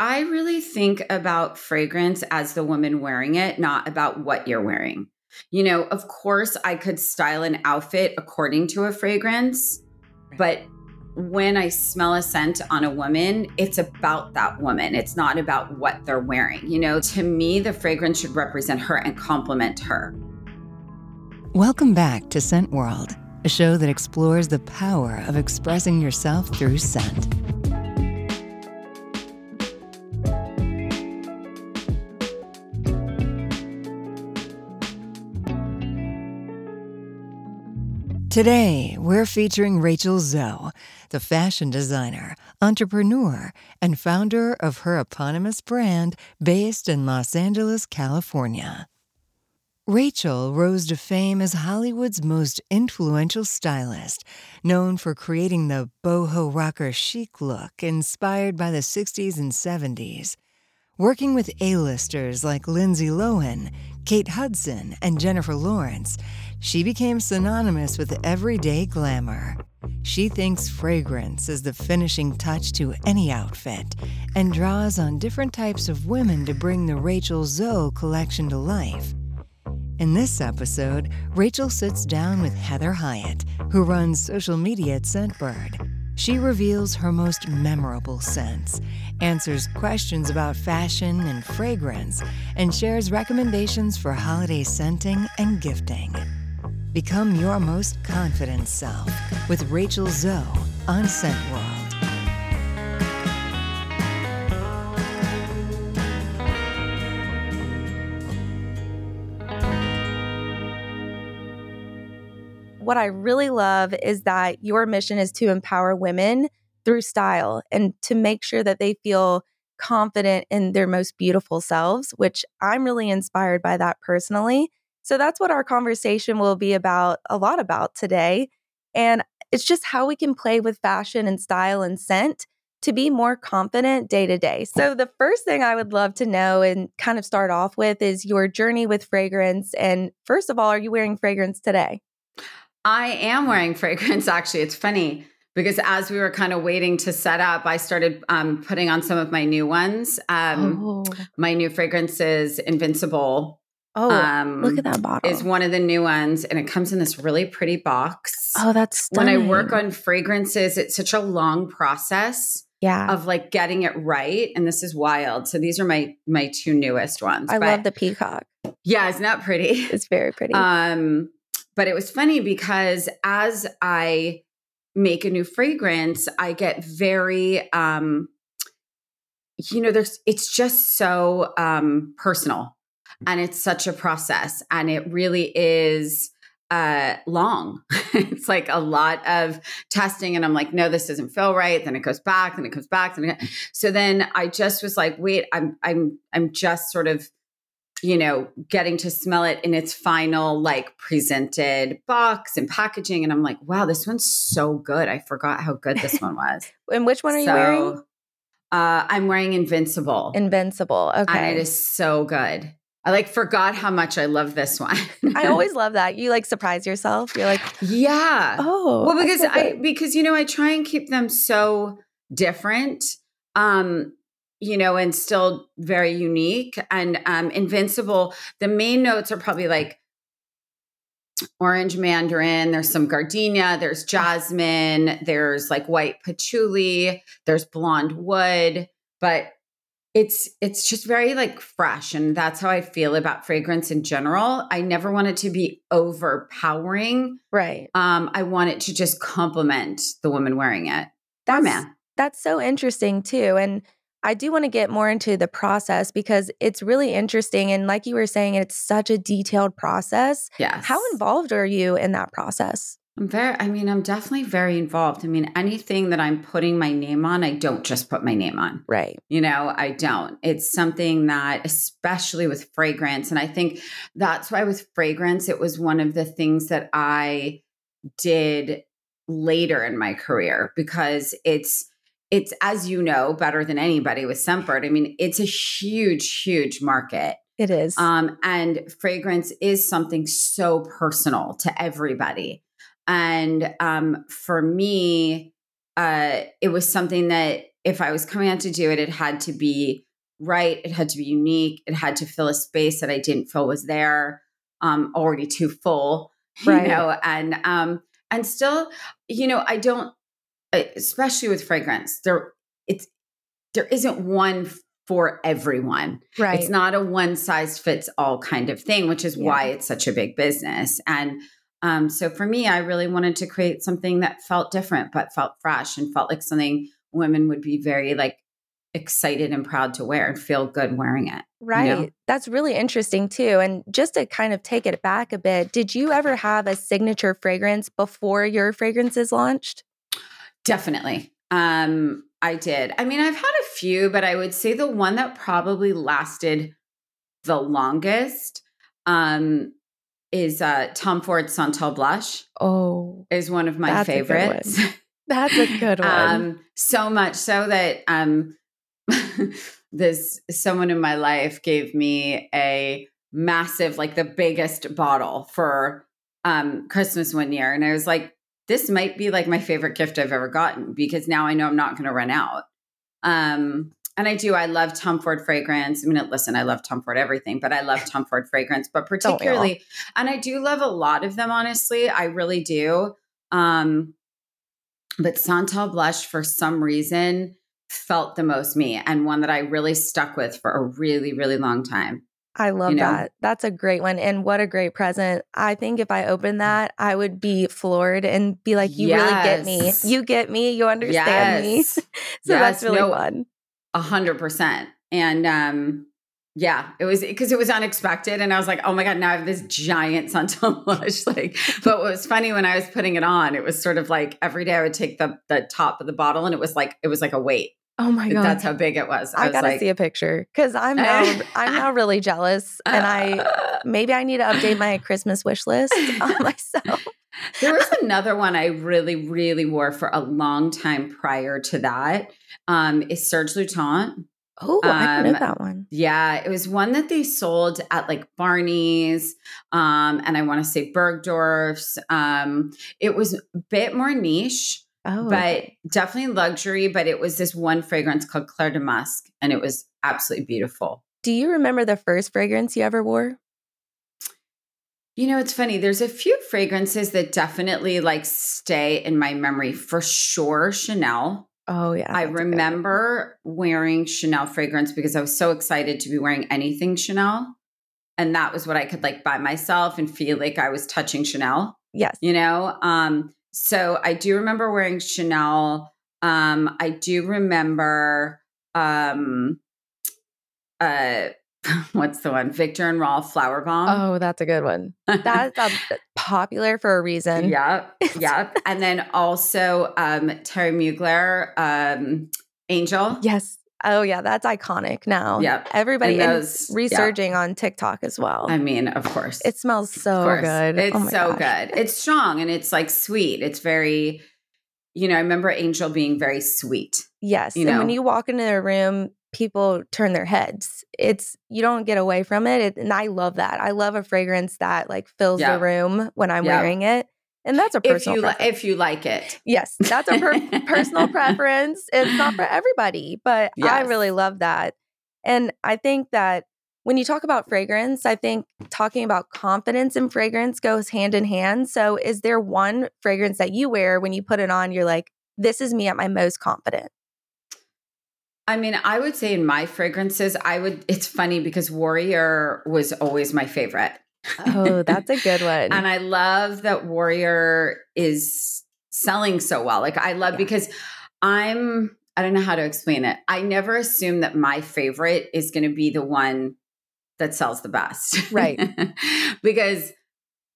I really think about fragrance as the woman wearing it, not about what you're wearing. You know, of course, I could style an outfit according to a fragrance, but when I smell a scent on a woman, it's about that woman. It's not about what they're wearing. You know, to me, the fragrance should represent her and complement her. Welcome back to Scent World, a show that explores the power of expressing yourself through scent. Today, we're featuring Rachel Zoe, the fashion designer, entrepreneur, and founder of her eponymous brand based in Los Angeles, California. Rachel rose to fame as Hollywood's most influential stylist, known for creating the boho rocker chic look inspired by the 60s and 70s. Working with A-listers like Lindsay Lohan, Kate Hudson, and Jennifer Lawrence, she became synonymous with everyday glamour. She thinks fragrance is the finishing touch to any outfit and draws on different types of women to bring the Rachel Zoe collection to life. In this episode, Rachel sits down with Heather Hyatt, who runs social media at Scentbird. She reveals her most memorable scents, answers questions about fashion and fragrance, and shares recommendations for holiday scenting and gifting. Become your most confident self with Rachel Zoe on Scent World. What I really love is that your mission is to empower women through style and to make sure that they feel confident in their most beautiful selves, which I'm really inspired by that personally. So that's what our conversation will be about a lot about today. And it's just how we can play with fashion and style and scent to be more confident day to day. So, the first thing I would love to know and kind of start off with is your journey with fragrance. And first of all, are you wearing fragrance today? I am wearing fragrance, actually. It's funny because as we were kind of waiting to set up, I started um, putting on some of my new ones. Um, oh. My new fragrance is Invincible Oh, um, look at that bottle. Is one of the new ones, and it comes in this really pretty box. Oh, that's stunning. when I work on fragrances. It's such a long process. Yeah, of like getting it right, and this is wild. So these are my my two newest ones. I but, love the peacock. Yeah, isn't that pretty? It's very pretty. Um, but it was funny because as I make a new fragrance, I get very um, you know, there's it's just so um personal and it's such a process and it really is uh long it's like a lot of testing and i'm like no this doesn't feel right then it goes back then it comes back then so then i just was like wait i'm i'm i'm just sort of you know getting to smell it in its final like presented box and packaging and i'm like wow this one's so good i forgot how good this one was and which one are so, you wearing uh, I'm wearing Invincible. Invincible. Okay. And it is so good. I like forgot how much I love this one. I always love that. You like surprise yourself. You're like, yeah. Oh. Well, because so I because you know, I try and keep them so different. Um, you know, and still very unique. And um Invincible, the main notes are probably like orange mandarin, there's some gardenia, there's jasmine, there's like white patchouli, there's blonde wood, but it's it's just very like fresh and that's how i feel about fragrance in general. I never want it to be overpowering. Right. Um i want it to just complement the woman wearing it. That's man. that's so interesting too and i do want to get more into the process because it's really interesting and like you were saying it's such a detailed process. Yes. how involved are you in that process I'm very, I mean, I'm definitely very involved. I mean, anything that I'm putting my name on, I don't just put my name on. Right. You know, I don't. It's something that, especially with fragrance, and I think that's why with fragrance, it was one of the things that I did later in my career because it's, it's as you know better than anybody with Scentbird. I mean, it's a huge, huge market. It is. Um, and fragrance is something so personal to everybody. And um, for me, uh, it was something that if I was coming out to do it, it had to be right. It had to be unique. It had to fill a space that I didn't feel was there, um, already too full, right. you know, and, um, and still, you know, I don't, especially with fragrance, there, it's, there isn't one for everyone. Right. It's not a one size fits all kind of thing, which is yeah. why it's such a big business. And, um, so for me, I really wanted to create something that felt different, but felt fresh and felt like something women would be very like excited and proud to wear and feel good wearing it. Right. You know? That's really interesting too. And just to kind of take it back a bit, did you ever have a signature fragrance before your fragrances launched? Definitely. Um, I did. I mean, I've had a few, but I would say the one that probably lasted the longest um, is uh, Tom Ford Santal Blush. Oh, is one of my favorites. A that's a good one. um, so much so that um, this someone in my life gave me a massive, like the biggest bottle for um, Christmas one year, and I was like, this might be like my favorite gift I've ever gotten because now I know I'm not going to run out. Um, and I do. I love Tom Ford fragrance. I mean, listen, I love Tom Ford everything, but I love Tom Ford fragrance, but particularly, and I do love a lot of them, honestly. I really do. Um, but Santal Blush, for some reason, felt the most me and one that I really stuck with for a really, really long time. I love you know? that. That's a great one. And what a great present. I think if I opened that, I would be floored and be like, you yes. really get me. You get me. You understand yes. me. so yes. that's really no, fun. A hundred percent. And um, yeah, it was because it was unexpected. And I was like, oh my God, now I have this giant Santal blush. Like, but what was funny when I was putting it on, it was sort of like every day I would take the the top of the bottle and it was like, it was like a weight. Oh my god, that's how big it was. I, I was gotta like, see a picture because I'm now I'm now really jealous, and I maybe I need to update my Christmas wish list on myself. There was another one I really, really wore for a long time prior to that. Um, is Serge Lutens. Oh, um, I know that one. Yeah, it was one that they sold at like Barney's, um, and I want to say Bergdorf's. Um, it was a bit more niche. Oh, but okay. definitely luxury. But it was this one fragrance called Clair de Musc, and it was absolutely beautiful. Do you remember the first fragrance you ever wore? You know, it's funny. There's a few fragrances that definitely like stay in my memory for sure. Chanel. Oh, yeah. I remember wearing Chanel fragrance because I was so excited to be wearing anything Chanel. And that was what I could like buy myself and feel like I was touching Chanel. Yes. You know? Um, so I do remember wearing Chanel. Um, I do remember um uh what's the one? Viktor and Rolf Flowerbomb. Oh, that's a good one. That's um, popular for a reason. Yep. Yep. and then also um Thierry Mugler, um, Angel. Yes. Oh yeah, that's iconic now. Yep. Everybody is resurging yep. on TikTok as well. I mean, of course. It smells so good. It's oh so gosh. good. It's strong and it's like sweet. It's very you know, I remember Angel being very sweet. Yes. You know? When you walk into a room, people turn their heads. It's you don't get away from it. it and I love that. I love a fragrance that like fills yep. the room when I'm yep. wearing it. And that's a personal if you, li- if you like it. Yes, that's a per- personal preference. It's not for everybody, but yes. I really love that. And I think that when you talk about fragrance, I think talking about confidence in fragrance goes hand in hand. So, is there one fragrance that you wear when you put it on, you're like, this is me at my most confident? I mean, I would say in my fragrances, I would, it's funny because Warrior was always my favorite. Oh, that's a good one. and I love that Warrior is selling so well. Like, I love yeah. because I'm, I don't know how to explain it. I never assume that my favorite is going to be the one that sells the best. Right. because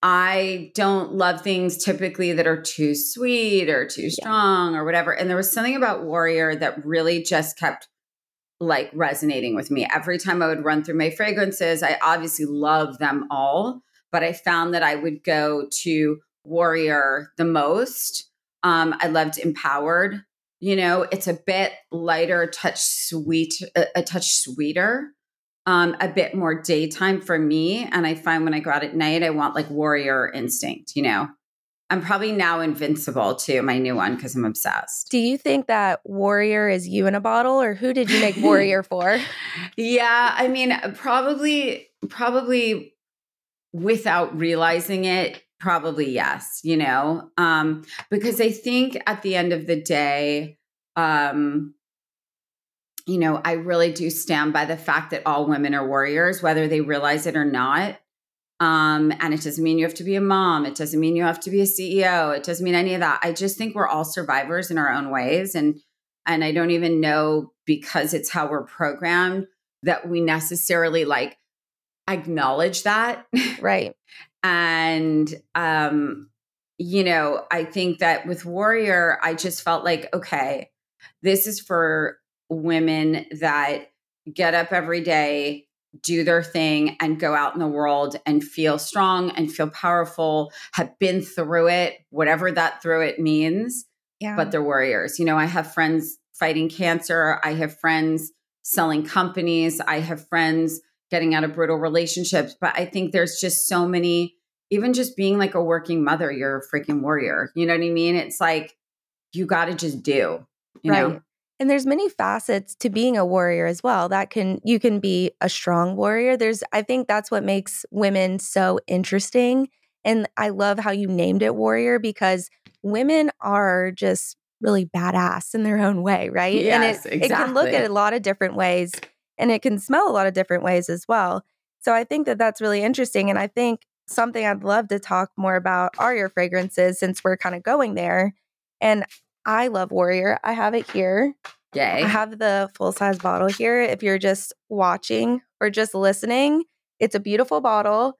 I don't love things typically that are too sweet or too strong yeah. or whatever. And there was something about Warrior that really just kept like resonating with me. Every time I would run through my fragrances, I obviously love them all, but I found that I would go to Warrior the most. Um, I loved Empowered. You know, it's a bit lighter, touch sweet, a, a touch sweeter um, a bit more daytime for me. And I find when I go out at night, I want like warrior instinct, you know? I'm probably now invincible too, my new one because I'm obsessed. Do you think that Warrior is you in a bottle, or who did you make Warrior for? Yeah, I mean, probably, probably without realizing it, probably yes, you know, um, because I think at the end of the day, um, you know, I really do stand by the fact that all women are warriors, whether they realize it or not. Um, and it doesn't mean you have to be a mom. It doesn't mean you have to be a CEO. It doesn't mean any of that. I just think we're all survivors in our own ways. And and I don't even know because it's how we're programmed that we necessarily like acknowledge that. Right. and um, you know, I think that with Warrior, I just felt like, okay, this is for women that get up every day do their thing and go out in the world and feel strong and feel powerful, have been through it, whatever that through it means. Yeah. But they're warriors. You know, I have friends fighting cancer, I have friends selling companies, I have friends getting out of brutal relationships. But I think there's just so many, even just being like a working mother, you're a freaking warrior. You know what I mean? It's like you got to just do, you right. know? And there's many facets to being a warrior as well. That can you can be a strong warrior. There's I think that's what makes women so interesting. And I love how you named it warrior because women are just really badass in their own way, right? Yes, and it, it can look at a lot of different ways and it can smell a lot of different ways as well. So I think that that's really interesting. And I think something I'd love to talk more about are your fragrances since we're kind of going there. And I love Warrior. I have it here. Yay. I have the full size bottle here. If you're just watching or just listening, it's a beautiful bottle.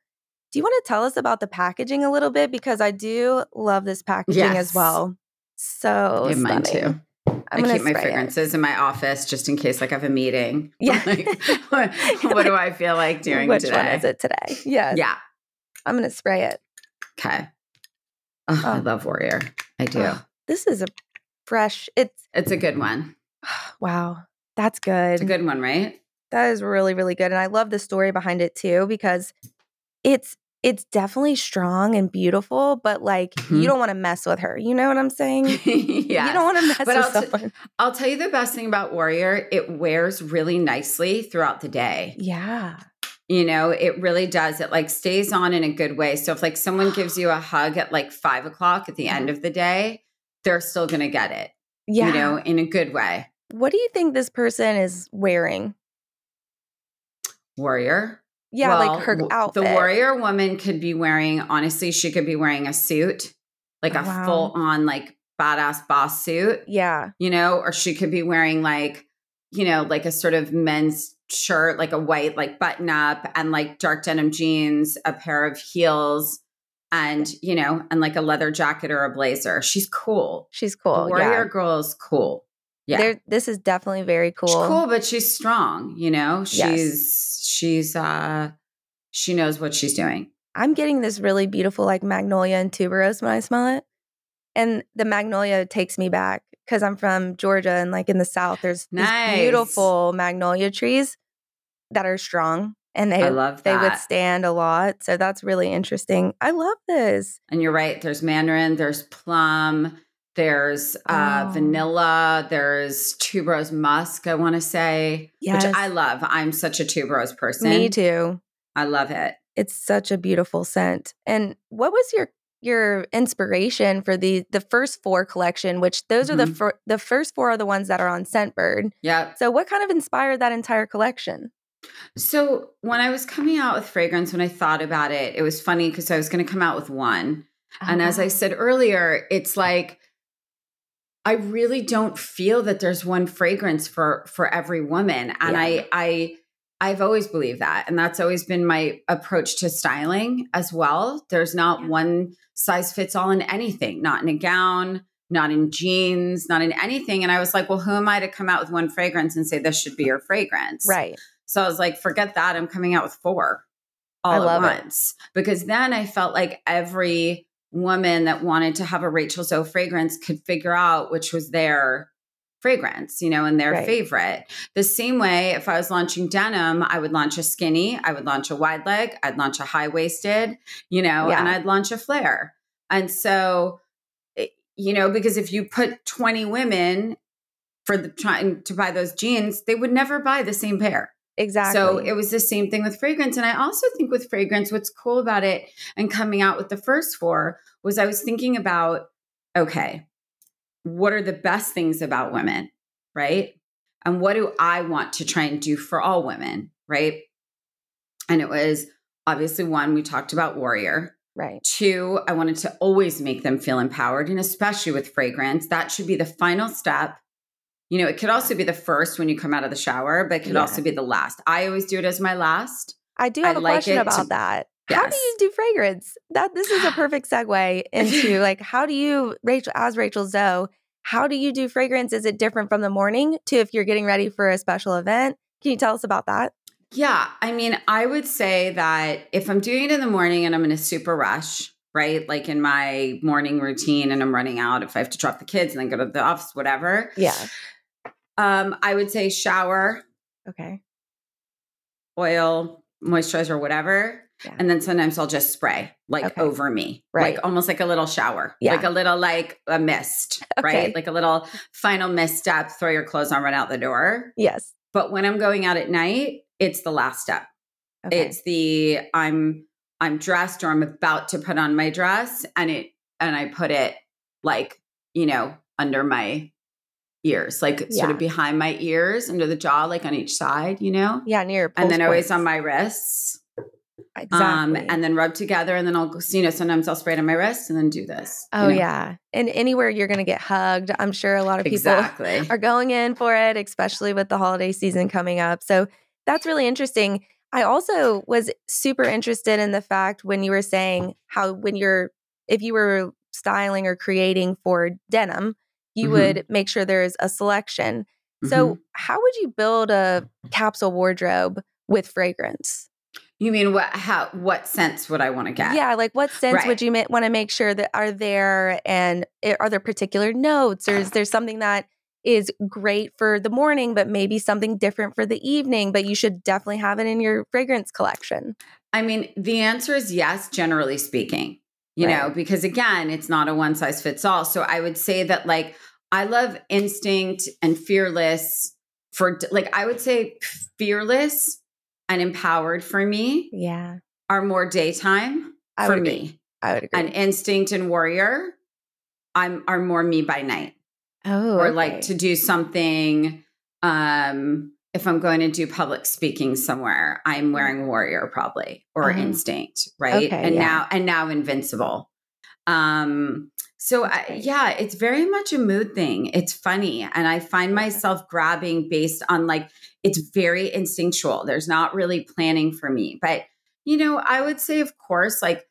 Do you want to tell us about the packaging a little bit? Because I do love this packaging as well. So I mine too. I'm I keep my spray it. fragrances in my office just in case like I have a meeting. Yeah. Like, what, what do I feel like doing Which today? one is it today? Yes. Yeah. I'm going to spray it. Okay. Oh, I Oh. love Warrior. I do. Oh, this is a fresh. It's It's a good one. wow. That's good. It's a good one, right? That is really really good, and I love the story behind it too because it's it's definitely strong and beautiful, but like Mhm. you don't want to mess with her. You know what I'm saying? yeah. You don't want to mess But with I'll t- someone. I'll tell you the best thing about Warrior, it wears really nicely throughout the day. yeah. You know, it really does. It like stays on in a good way. So if like someone gives you a hug at like five o'clock at the end of the day, they're still gonna get it. Yeah. You know, in a good way. what do you think this person is wearing? Warrior. Yeah, like her outfit. The warrior woman could be wearing, honestly, she could be wearing a suit, like oh, a Wow. full on, like badass boss suit, Yeah. you know, or she could be wearing like, you know, like a sort of men's shirt, like a white, like button up and like dark denim jeans, a pair of heels, and, you know, and like a leather jacket or a blazer. She's cool. She's The cool. warrior yeah. girl is cool. Yeah. There- this is definitely very cool. She's cool, but she's strong, you know? She's Yes. she's uh she knows what she's doing. I'm getting this really beautiful like magnolia and tuberose when I smell it. And the magnolia takes me back because I'm from Georgia and like in the South, there's Nice. these beautiful magnolia trees that are strong and they I love they withstand a lot. So that's really interesting. I love this. And you're right, there's mandarin, there's plum, there's uh Oh. vanilla, there's tuberose musk, I want to say, Yes. which I love. I'm such a tuberose person. Me too. I love it. It's such a beautiful scent. And what was your your inspiration for the the first four collection? Which those are the Mhm. fir- the first four are the ones that are on Scentbird. Yeah. So what kind of inspired that entire collection? So when I was coming out with fragrance, when I thought about it, it was funny because I was going to come out with one. And as I Oh. said earlier, it's like I really don't feel that there's one fragrance for for every woman. And Yeah. I I I've always believed that. And that's always been my approach to styling as well. There's not Yeah. one size fits all in anything, not in a gown, not in jeans, not in anything. And I was like, well, who am I to come out with one fragrance and say this should be your fragrance? right. So I was like, forget that. I'm coming out with four all I at love it. once. Because then I felt like every woman that wanted to have a Rachel Zoe fragrance could figure out which was their fragrance, you know, and their Right. favorite. The same way, if I was launching denim, I would launch a skinny, I would launch a wide leg, I'd launch a high waisted, you know, Yeah. and I'd launch a flare. And so, you know, because if you put 20 women for the trying to buy those jeans, they would never buy the same pair. Exactly. So it was the same thing with fragrance. And I also think with fragrance, what's cool about it and coming out with the first four was I was thinking about, okay, what are the best things about women? Right. And what do I want to try and do for all women? Right. And it was obviously one, we talked about warrior. right. Two, I wanted to always make them feel empowered, and especially with fragrance, that should be the final step. You know, it could also be the first when you come out of the shower, but it could Yeah. also be the last. I always do it as my last. I do I have a like question about to- that. How do you do fragrance? That this is a perfect segue into like how do you Rachel as Rachel Zoe, how do you do fragrance? Is it different from the morning to if you're getting ready for a special event? Can you tell us about that? Yeah. I mean, I would say that if I'm doing it in the morning and I'm in a super rush, right? Like in my morning routine and I'm running out, if I have to drop the kids and then go to the office, whatever. Yeah. Um, I would say shower, Okay. oil, moisturizer, whatever. Yeah. And then sometimes I'll just spray like Okay. over me, Right. like almost like a little shower, Yeah. like a little like a mist, Okay. right? Like a little final mist step, throw your clothes on, run out the door. Yes. But when I'm going out at night, it's the last step. Okay. It's the I'm I'm dressed or I'm about to put on my dress and it and I put it like, you know, under my ears, like sort of behind my ears, under the jaw, like on each side, you know? yeah, near And then pulse always on my wrists. exactly. Um, and then rub together, and then I'll, go- you know, sometimes I'll spray it on my wrist and then do this. you oh know? yeah, and anywhere you're going to get hugged. I'm sure a lot of people exactly. are going in for it, especially with the holiday season coming up. So that's really interesting. I also was super interested in the fact when you were saying how when you're if you were styling or creating for denim, you Mhm. would make sure there's a selection. So Mhm. how would you build a capsule wardrobe with fragrance? you mean what? How? What sense would I want to get? Yeah, like what sense Right. would you ma- want to make sure that are there and i- are there particular notes or is there something that is great for the morning but maybe something different for the evening but you should definitely have it in your fragrance collection. I mean, the answer is yes, generally speaking, you know, because again, it's not a one size fits all. So I would say that, like, I love instinct and fearless for, like, I would say fearless and empowered for me Yeah. are more daytime I for would agree. me. I would agree. And instinct and warrior, I'm are more me by night. oh, or like to do something um if i'm going to do public speaking somewhere i'm wearing warrior probably or Uh-huh. instinct right Okay, and yeah. now and now invincible um so I, yeah it's very much a mood thing it's funny and i find myself grabbing based on like it's very instinctual there's not really planning for me but you know i would say of course like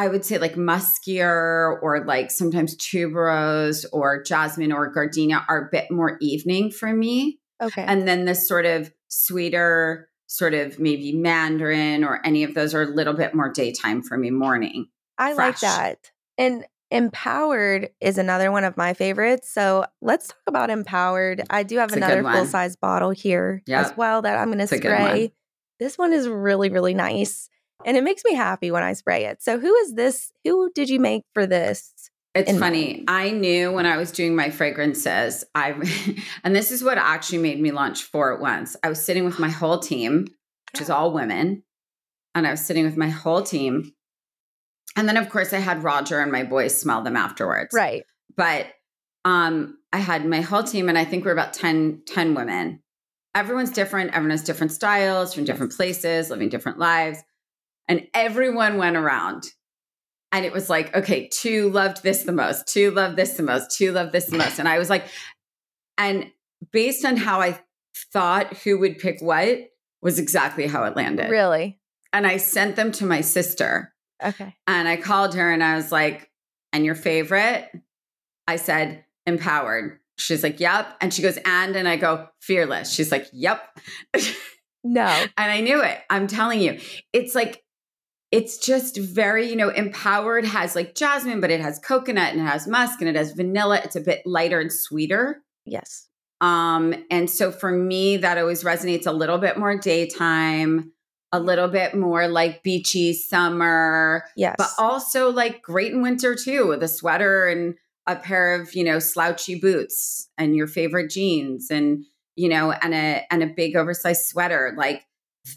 I would say like muskier or like sometimes tuberose or jasmine or gardenia are a bit more evening for me. Okay. And then this sort of sweeter, sort of maybe mandarin or any of those are a little bit more daytime for me, morning. I like that. And empowered is another one of my favorites. So let's talk about empowered. I do have It's another full size bottle here as well that I'm going to good one. spray. This one is really, really nice. And it makes me happy when I spray it. So who is this? Who did you make for this? It's in funny. I knew when I was doing my fragrances, I and this is what actually made me launch four at once. I was sitting with my whole team, which is all women, and I was sitting with my whole team. And then of course I had Rodger and my boys smell them afterwards. Right. But um I had my whole team and I think we're about 10 10 women. Everyone's different, everyone has different styles from different places, living different lives. And everyone went around and it was like, okay, two loved this the most, two loved this the most, two loved this the most. And I was like, and based on how I thought who would pick what was exactly how it landed. Really? And I sent them to my sister Okay. and I called her and I was like, and your favorite? I said, empowered. She's like, yep. And she goes, and, and I go, fearless. She's like, yep. No. And I knew it. I'm telling you. It's like, it's just very, you know, empowered has like jasmine, but it has coconut and it has musk and it has vanilla. It's a bit lighter and sweeter. Yes. Um, and so for me, that always resonates a little bit more daytime. A little bit more like beachy summer. Yes. But also like great in winter too, with a sweater and a pair of, you know, slouchy boots and your favorite jeans and, you know, and a and a big oversized sweater. Like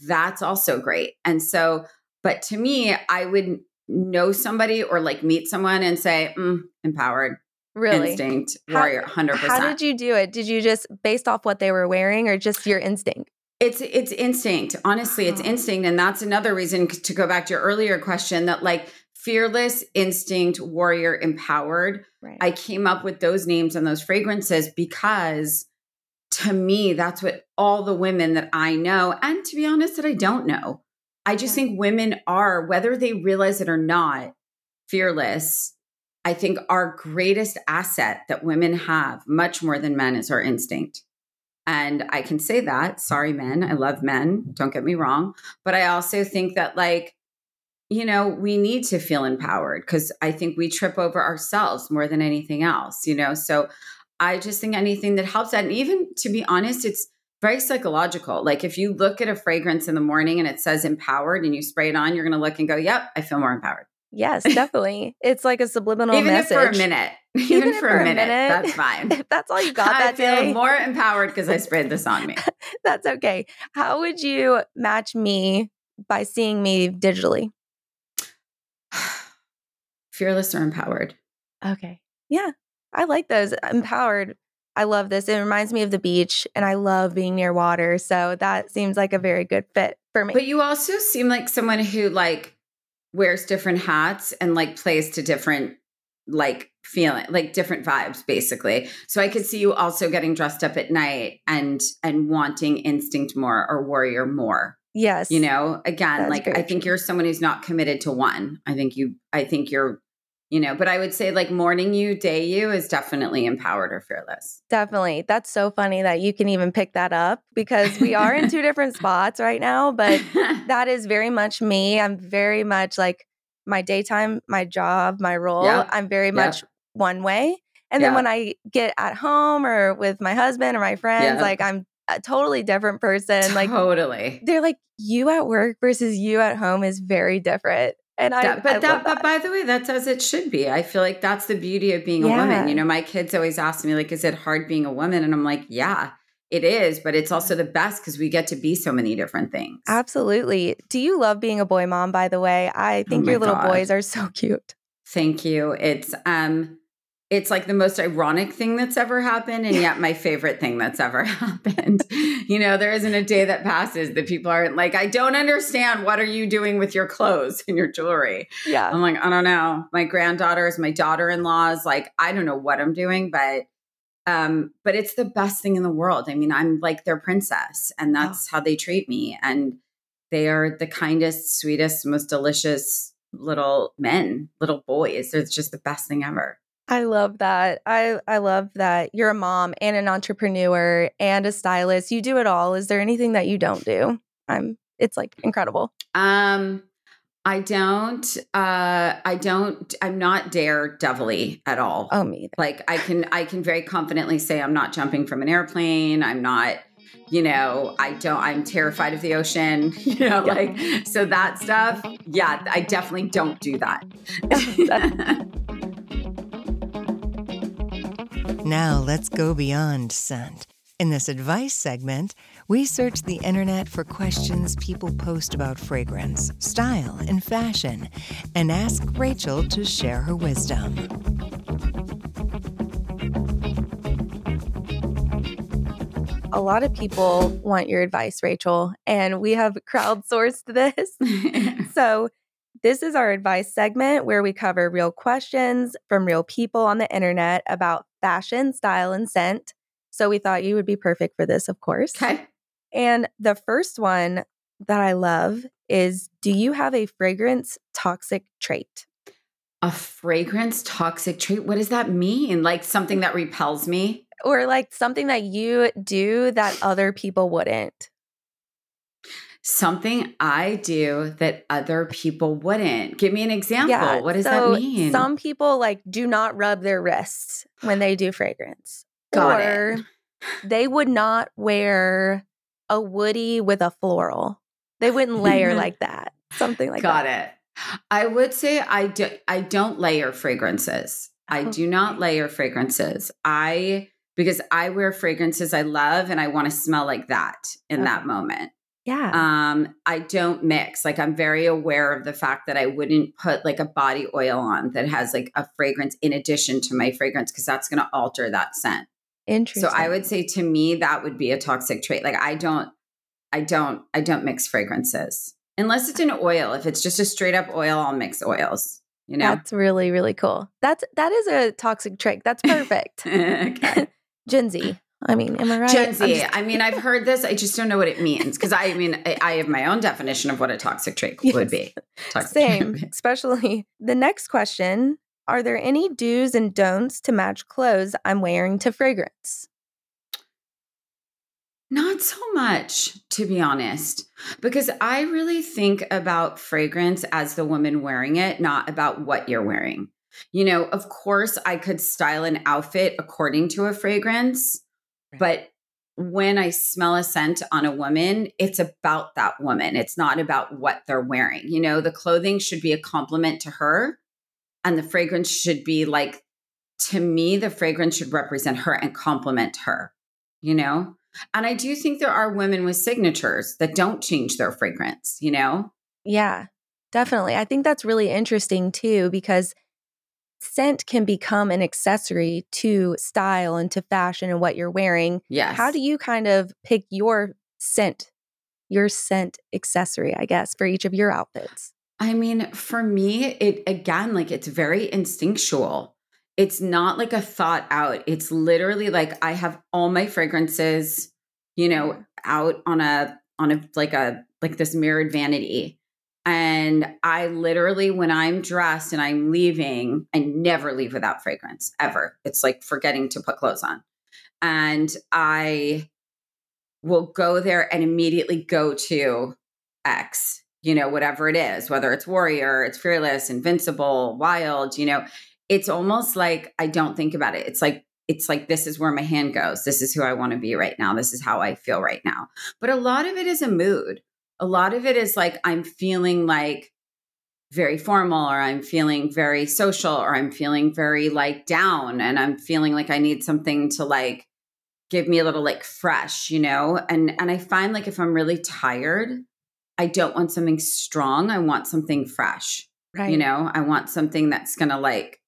that's also great. And so, but to me, I would know somebody or like meet someone and say, mm, empowered, really instinct, How- warrior, 100%. How did you do it? Did you just based off what they were wearing or just your instinct? It's it's instinct. Honestly, it's instinct, and that's another reason to go back to your earlier question that like fearless, instinct, warrior, empowered. Right. I came up with those names and those fragrances because to me, that's what all the women that I know, and to be honest, that I don't know. I just Yeah. think women are, whether they realize it or not, fearless. I think our greatest asset that women have, much more than men, is our instinct. And I can say that. Sorry, men. I love men. Don't get me wrong. But I also think that, like, you know, we need to feel empowered because I think we trip over ourselves more than anything else, you know? So I just think anything that helps that. And even to be honest, it's very psychological. Like if you look at a fragrance in the morning and it says empowered and you spray it on, you're going to look and go, yep, I feel more empowered. yes, definitely. it's like a subliminal Even message. if for a minute, even, if for, a minute, that's fine. If that's all you got I that feel day, more empowered because I sprayed this on me. that's okay. How would you match me by seeing me digitally? Fearless or empowered. Okay. Yeah. I like those. Empowered. I love this. It reminds me of the beach and I love being near water. So that seems like a very good fit for me. But you also seem like someone who like wears different hats and like plays to different like feeling like different vibes basically. So I could see you also getting dressed up at night and and wanting instinct more or warrior more. yes. You know, again, like I think you're someone who's not committed to one. I think you I think you're you know, but I would say like morning you, day you is definitely empowered or fearless. Definitely. That's so funny that you can even pick that up because we are in two different spots right now, but that is very much me. I'm very much like my daytime, my job, my role. Yeah. I'm very Yeah. much one way. And then when I get at home or with my husband or my friends, Yeah. like I'm a totally different person. Like totally. they're like you at work versus you at home is very different. And I, That- but I that, love but by the way, that's as it should be. I feel like that's the beauty of being a woman. You know, my kids always ask me, like, is it hard being a woman? And I'm like, yeah, it is, but it's also the best because we get to be so many different things. Absolutely. Do you love being a boy mom, by the way? I think Oh your little God. boys are so cute. Thank you. It's um it's like the most ironic thing that's ever happened and yet my favorite thing that's ever happened. you know, there isn't a day that passes that people aren't like, I don't understand what are you doing with your clothes and your jewelry? Yeah. I'm like, I don't know. My granddaughters, my daughter-in-laws, like, I don't know what I'm doing, but um, but it's the best thing in the world. I mean, I'm like their princess, and that's how they treat me. And they are the kindest, sweetest, most delicious little men, little boys. They're just the best thing ever. I love that. I I love that you're a mom and an entrepreneur and a stylist. You do it all. Is there anything that you don't do? I'm it's like incredible. Um, I don't, uh, I don't, I'm not daredevilly at all. Oh me. either. like i can i can very confidently say i'm not jumping from an airplane i'm not you know i don't i'm terrified of the ocean you know Yeah. like so that stuff yeah i definitely don't do that Now let's go beyond scent. In this advice segment, we search the internet for questions people post about fragrance, style, and fashion, and ask Rachel to share her wisdom. A lot of people want your advice, Rachel, and we have crowdsourced this. So, this is our advice segment where we cover real questions from real people on the internet about fashion, style, and scent. So, we thought you would be perfect for this, of course. okay And the first one that I love is Do you have a fragrance toxic trait? a fragrance toxic trait what does that mean like something that repels me Or like something that you do that other people wouldn't? something i do that other people wouldn't give me an example Yeah, what does so that mean Some people like do not rub their wrists when they do fragrance. Got it. or they would not wear a woody with a floral. They wouldn't layer like that. Something like Got that. it. I would say I do I don't layer fragrances. I do not layer fragrances. I because I wear fragrances I love and I want to smell like that in Okay. that moment. Yeah. Um I don't mix. Like I'm very aware of the fact that I wouldn't put like a body oil on that has like a fragrance in addition to my fragrance because that's going to alter that scent. Interesting. So I would say to me that would be a toxic trait. Like I don't I don't I don't mix fragrances. Unless it's an oil. If it's just a straight up oil, I'll mix oils. You know? That's really, really cool. That's that is a toxic trait. That's perfect. okay. Gen Z. I mean, am I right? Gen I'm Z. just- I mean, I've heard this. I just don't know what it means. Because I mean, I, I have my own definition of what a toxic trait would be. Toxic Same, especially the next question. Are there any do's and don'ts to match clothes I'm wearing to fragrance? Not so much, to be honest, because I really think about fragrance as the woman wearing it, not about what you're wearing. You know, of course, I could style an outfit according to a fragrance, but when I smell a scent on a woman, it's about that woman. It's not about what they're wearing. You know, the clothing should be a compliment to her, and the fragrance should be like, to me, the fragrance should represent her and complement her, you know? And I do think there are women with signatures that don't change their fragrance, you know? Yeah, definitely. I think that's really interesting too because scent can become an accessory to style and to fashion and what you're wearing. yeah How do you kind of pick your scent, your scent accessory, I guess, for each of your outfits? I mean, for me, it again, like it's very instinctual. It's not like a thought out. It's literally like I have all my fragrances, you know, mm-hmm. out on a on a like a like this mirrored vanity. And I literally, when I'm dressed and I'm leaving, I never leave without fragrance ever. It's like forgetting to put clothes on. And I will go there and immediately go to X, you know, whatever it is, whether it's warrior, it's fearless, invincible, wild, you know, it's almost like I don't think about it. It's like, it's like this is where my hand goes. This is who I want to be right now. This is how I feel right now. But a lot of it is a mood. A lot of it is like I'm feeling like very formal or I'm feeling very social or I'm feeling very like down and I'm feeling like I need something to like give me a little like fresh, you know? And and I find like if I'm really tired, I don't want something strong. I want something fresh. Right. You know, I want something that's going to like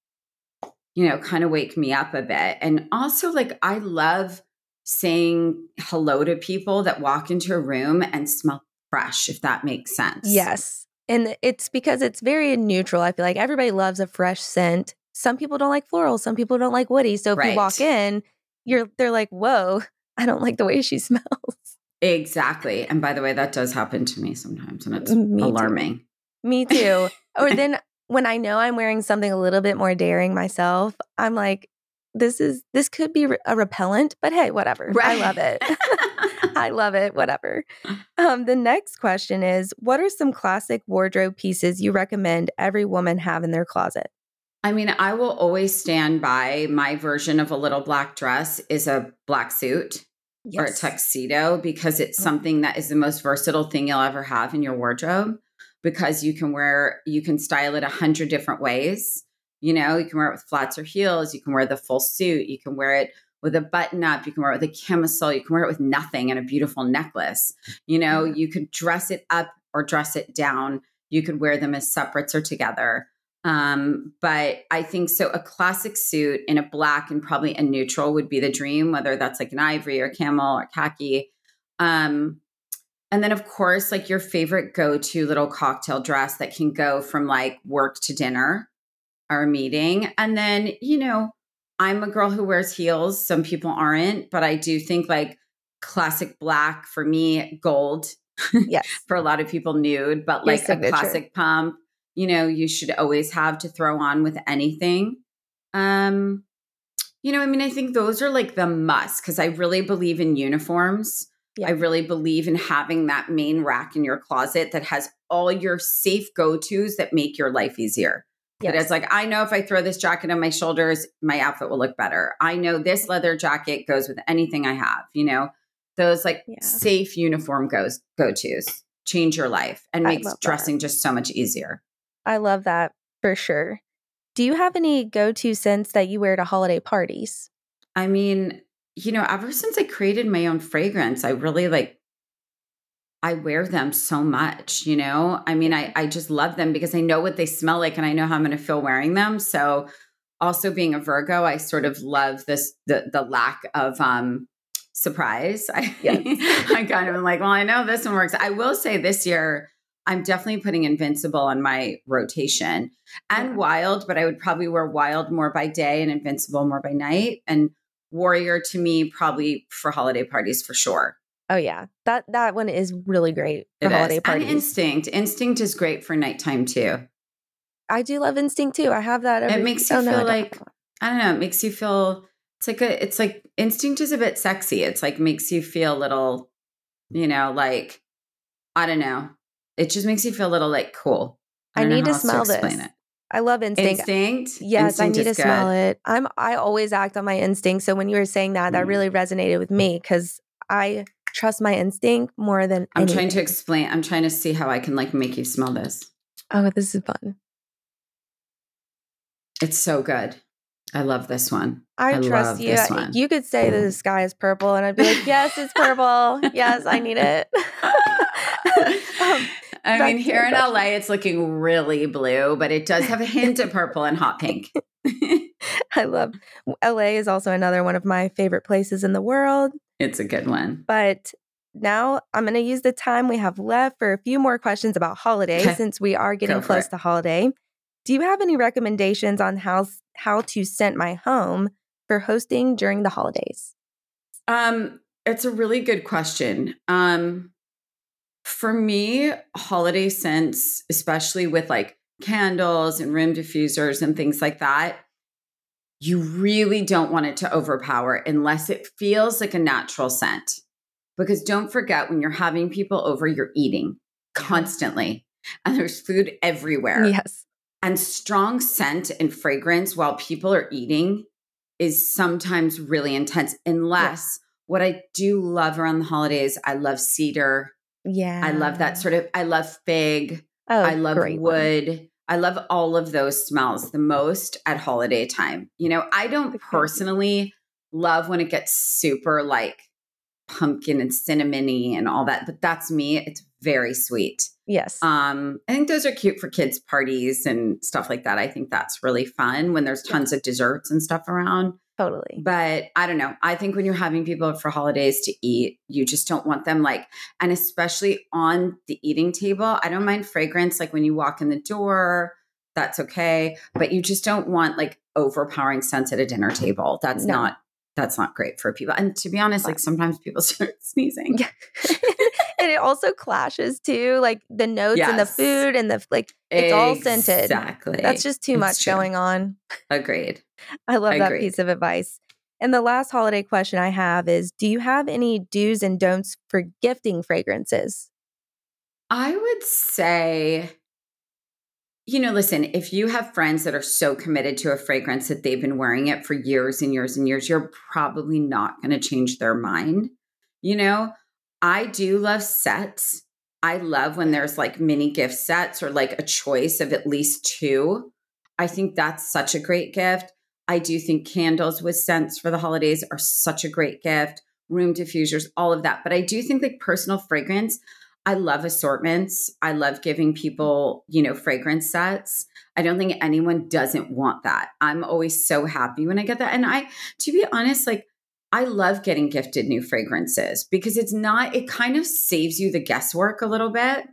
you know, kind of wake me up a bit. And also like I love saying hello to people that walk into a room and smell fresh if that makes sense. Yes. And it's because it's very neutral. I feel like everybody loves a fresh scent. Some people don't like floral, some people don't like woody. So if you walk in, you're they're like, "Whoa, I don't like the way she smells." Exactly. And by the way, that does happen to me sometimes and it's Me too. alarming. Me too. or then when I know I'm wearing something a little bit more daring myself, I'm like, this is this could be a repellent, but hey, whatever. I love it. I love it. Whatever. Um, the next question is What are some classic wardrobe pieces you recommend every woman have in their closet? I mean, I will always stand by my version of a little black dress is a black suit or a tuxedo because it's Mhm. something that is the most versatile thing you'll ever have in your wardrobe because you can wear you can style it a hundred different ways. You know, you can wear it with flats or heels, you can wear the full suit, you can wear it with a button up, you can wear it with a camisole, you can wear it with nothing and a beautiful necklace. You know, you could dress it up or dress it down. You could wear them as separates or together. Um, but I think so. A classic suit in a black and probably a neutral would be the dream, whether that's like an ivory or camel or khaki. Um, and then, of course, like your favorite go to little cocktail dress that can go from like work to dinner or a meeting. And then, you know, I'm a girl who wears heels. Some people aren't, but I do think like classic black for me, gold Yes. for a lot of people nude, but like a classic pump, you know, you should always have to throw on with anything. Um, you know, I mean, I think those are like the must because I really believe in uniforms. Yeah. I really believe in having that main rack in your closet that has all your safe go tos that make your life easier. That Yes. it's like, I know if I throw this jacket on my shoulders, my outfit will look better. I know this leather jacket goes with anything I have, you know, those like Yeah. safe uniform goes go tos. change your life and I makes love that. dressing just so much easier. I love that for sure. Do you have any go to scents that you wear to holiday parties? I mean, you know, ever since I created my own fragrance, I really like I wear them so much, you know? I mean, I I just love them because I know what they smell like and I know how I'm going to feel wearing them. So also being a Virgo, I sort of love this the the lack of um surprise. I Yes. I kind of am like, well, I know this one works. I will say this year I'm definitely putting Invincible on my rotation and Yeah. Wild, but I would probably wear Wild more by day and Invincible more by night. And Warrior to me, probably for holiday parties for sure. Oh yeah, that that one is really great for It holiday is. parties. And Instinct. Instinct is great for nighttime too. I do love Instinct too. I have that. Every, It makes you oh, no, I feel like. I don't know. It makes you feel. It's like a. It's like Instinct is a bit sexy. It's like makes you feel a little, you know, like I don't know. It just makes you feel a little like cool. I don't need to smell explain this. It. I love Instinct. Instinct. Yes, I need to is smell it. I'm I always act on my instinct. So when you were saying that, that Mm. really resonated with me because I trust my instinct more than I'm trying to explain. I'm trying to see how I can like make you smell this. Oh, this is fun. It's so good. I love this one. I, I trust love you. this one. You could say that the sky is purple, and I'd be like, "Yes, it's purple. yes, I need it." Um, I mean, here in. LA, it's looking really blue, but it does have a hint of purple and hot pink. I love LA is also another one of my favorite places in the world. it's a good one. But now I'm going to use the time we have left for a few more questions about holidays Okay. since we are getting close it. to holiday. Do you have any recommendations on how how to scent my home for hosting during the holidays? Um, it's a really good question. Um, for me, holiday scents, especially with like candles and room diffusers and things like that, you really don't want it to overpower unless it feels like a natural scent. Because don't forget, when you're having people over, you're eating constantly and there's food everywhere. Yes. And strong scent and fragrance while people are eating is sometimes really intense, unless what I do love around the holidays, I love cedar. Yeah. I love that sort of, I love fig. Oh, I love great one. wood. I love all of those smells the most at holiday time. You know, I don't personally love when it gets super like pumpkin and cinnamony and all that, but that's me. It's very sweet. Yes. Um, I think those are cute for kids' parties and stuff like that. I think that's really fun when there's tons of desserts and stuff around. Totally. But I don't know. I think when you're having people for holidays to eat, you just don't want them like, and especially on the eating table. I don't mind fragrance, like when you walk in the door, that's okay. But you just don't want like overpowering scents at a dinner table. That's No. not. That's not great for people. And to be honest, like sometimes people start sneezing. Yeah. and it also clashes too, like the notes and the food and the like. It's all scented. Exactly. That's just too much going on. Agreed. I love that piece of advice. And the last holiday question I have is Do you have any do's and don'ts for gifting fragrances? I would say, you know, listen, if you have friends that are so committed to a fragrance that they've been wearing it for years and years and years, you're probably not going to change their mind. You know, I do love sets. I love when there's like mini gift sets or like a choice of at least two. I think that's such a great gift. I do think candles with scents for the holidays are such a great gift, room diffusers, all of that. But I do think like personal fragrance, I love assortments. I love giving people, you know, fragrance sets. I don't think anyone doesn't want that. I'm always so happy when I get that. And I, to be honest, like, I love getting gifted new fragrances because it's not, it kind of saves you the guesswork a little bit.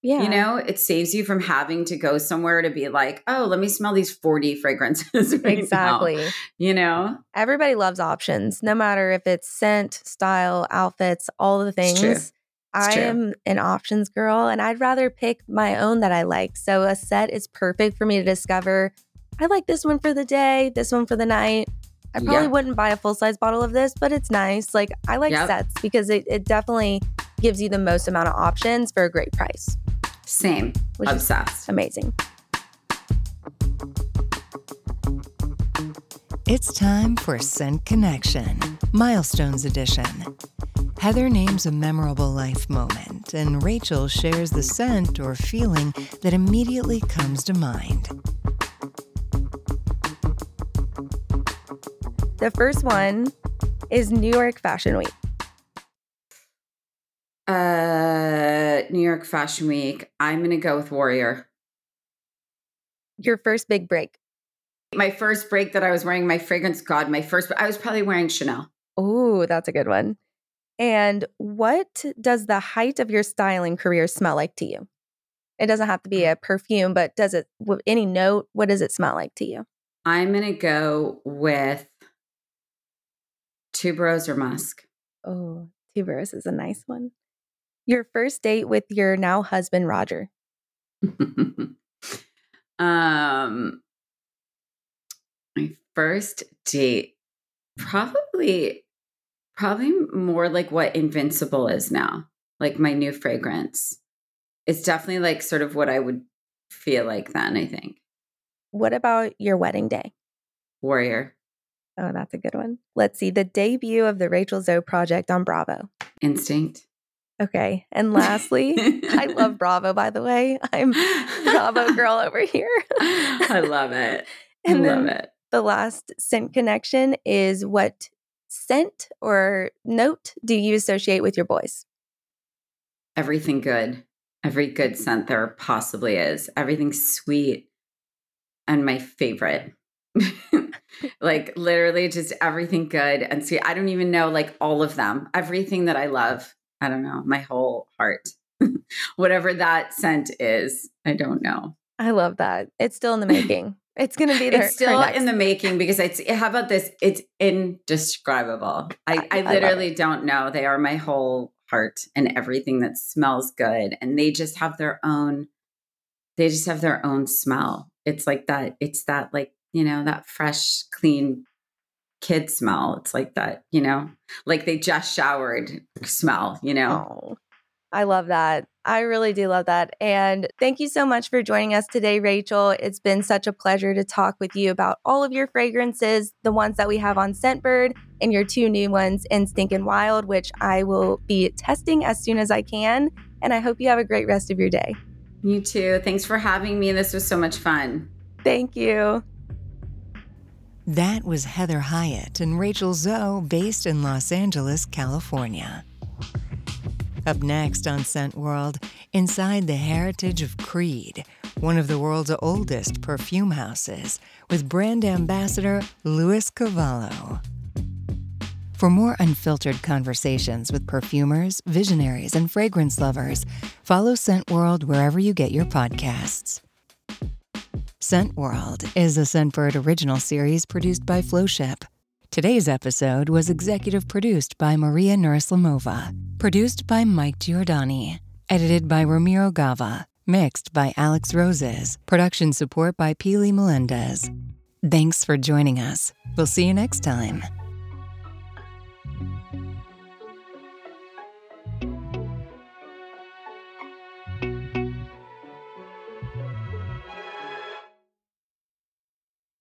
Yeah. You know, it saves you from having to go somewhere to be like, oh, let me smell these 40 fragrances. right now," Exactly. You know, Everybody loves options, no matter if it's scent, style, outfits, all the It's things. I true. am an options girl and I'd rather pick my own that I like. So a set is perfect for me to discover. I like this one for the day, this one for the night. I probably Yeah. wouldn't buy a full size bottle of this, but it's nice. Like I like Yep. sets because it, it definitely gives you the most amount of options for a great price, same, which is obsessed. amazing. It's time for Scent Connection, Milestones Edition. Heather names a memorable life moment, and Rachel shares the scent or feeling that immediately comes to mind. The first one is New York Fashion Week. Uh, New York Fashion Week. I'm going to go with Warrior. Your first big break. My first break that I was wearing my fragrance. God, my first. I was probably wearing Chanel. Oh, that's a good one. And what does the height of your styling career smell like to you? It doesn't have to be a perfume, but does it, any note, what does it smell like to you? I'm going to go with tuberose or musk. Oh, tuberose is a nice one. Your first date with your now husband, Rodger. um, my first date, probably Probably more like what Invincible is now, like my new fragrance. It's definitely like sort of what I would feel like then, I think. What about your wedding day? Warrior. Oh, that's a good one. Let's see. The debut of the Rachel Zoe project on Bravo. Instinct. Okay. And lastly, I love Bravo, by the way. I'm Bravo girl over here. I love it. And I love it. The last scent connection is what scent or note do you associate with your boys? Everything good. Every good scent there possibly is. Everything sweet. And my favorite. like literally just everything good and sweet. I don't even know like all of them. Everything that I love. I don't know. My whole heart. Whatever that scent is, I don't know. I love that. It's still in the making. It's going to be there. It's still in the making because it's, how about this? It's indescribable. I, I literally I don't know. They are my whole heart and everything that smells good. And they just have their own, they just have their own smell. It's like that. It's that, like, you know, that fresh, clean kid smell. It's like that, you know, like they just showered smell, you know? Oh, I love that. I really do love that. And thank you so much for joining us today, Rachel. It's been such a pleasure to talk with you about all of your fragrances, the ones that we have on Scentbird, and your two new ones in Stinkin' Wild, which I will be testing as soon as I can. And I hope you have a great rest of your day. You too. Thanks for having me. This was so much fun. Thank you. That was Heather Hyatt and Rachel Zoe, based in Los Angeles, California. Up next on Scent World, inside the heritage of Creed, one of the world's oldest perfume houses, with brand ambassador Louis Cavallo. For more unfiltered conversations with perfumers, visionaries, and fragrance lovers, follow Scent World wherever you get your podcasts. Scent World is a Scentbird original series produced by Flowship. Today's episode was executive produced by Maria Nuraslimova, produced by Mike Giordani, edited by Ramiro Gava, mixed by Alex Roses, production support by Pili Melendez. Thanks for joining us. We'll see you next time.